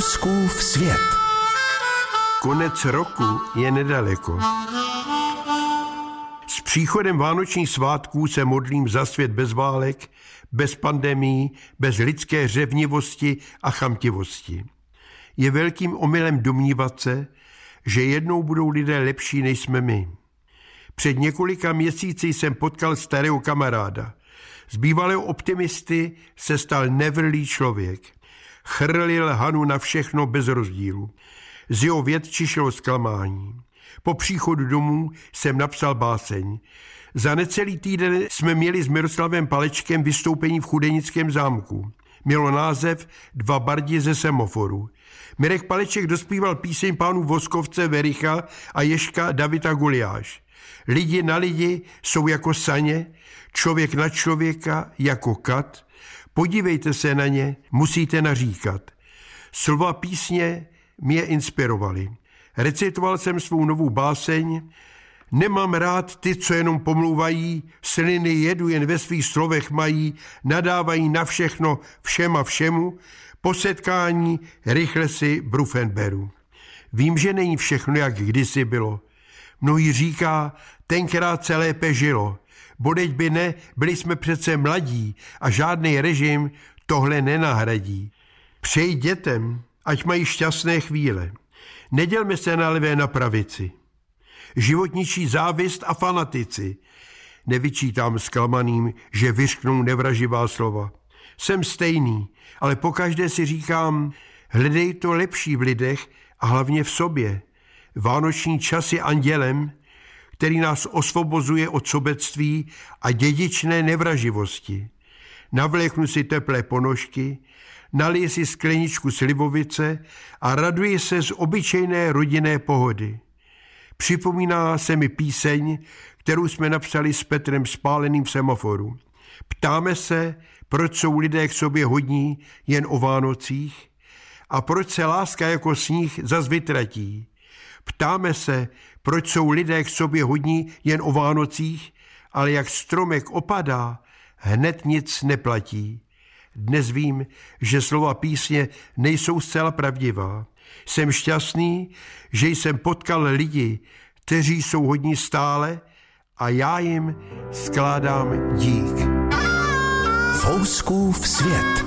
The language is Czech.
Fouskův svět. Konec roku je nedaleko. S příchodem vánočních svátků se modlím za svět bez válek, bez pandemí, bez lidské řevnivosti a chamtivosti. Je velkým omylem domnívat se, že jednou budou lidé lepší, než jsme my. Před několika měsíci jsem potkal starého kamaráda. Z bývalého optimisty se stal nevrlý člověk. Chrlil Hanu na všechno bez rozdílu. Z jeho věd čišlo zklamání. Po příchodu domů jsem napsal báseň. Za necelý týden jsme měli s Miroslavem Palečkem vystoupení v Chudenickém zámku. Mělo název Dva bardi ze semaforu. Mirek Paleček dospíval píseň pánů Voskovce Vericha a Ješka Davida Guliáš. Lidi na lidi jsou jako saně, člověk na člověka jako kat. Podívejte se na ně, musíte naříkat. Slova písně mě inspirovaly. Recitoval jsem svou novou báseň, Nemám rád ty, co jenom pomlouvají, sliny jedu jen ve svých slovech mají, nadávají na všechno, všem a všemu, po setkání rychle si brufen beru. Vím, že není všechno, jak kdysi bylo. Mnohý říká, tenkrát se lépe žilo. Bodeď by ne, byli jsme přece mladí a žádný režim tohle nenahradí. Přeji dětem, ať mají šťastné chvíle. Nedělme se na levé na pravici. Životničí závist a fanatici. Nevyčítám zklamaným, že vyřknou nevraživá slova. Jsem stejný, ale pokaždé si říkám, hledej to lepší v lidech a hlavně v sobě. Vánoční čas je andělem, který nás osvobozuje od sobectví a dědičné nevraživosti. Navléknu si teplé ponožky, nalije si skleničku slivovice a raduje se z obyčejné rodinné pohody. Připomíná se mi píseň, kterou jsme napsali s Petrem spáleným v semaforu. Ptáme se, proč jsou lidé k sobě hodní jen o Vánocích a proč se láska jako sníh zas vytratí. Ptáme se, proč jsou lidé k sobě hodní jen o Vánocích, ale jak stromek opadá, hned nic neplatí. Dnes vím, že slova písně nejsou zcela pravdivá. Jsem šťastný, že jsem potkal lidi, kteří jsou hodní stále a já jim skládám dík. Fouskův svět.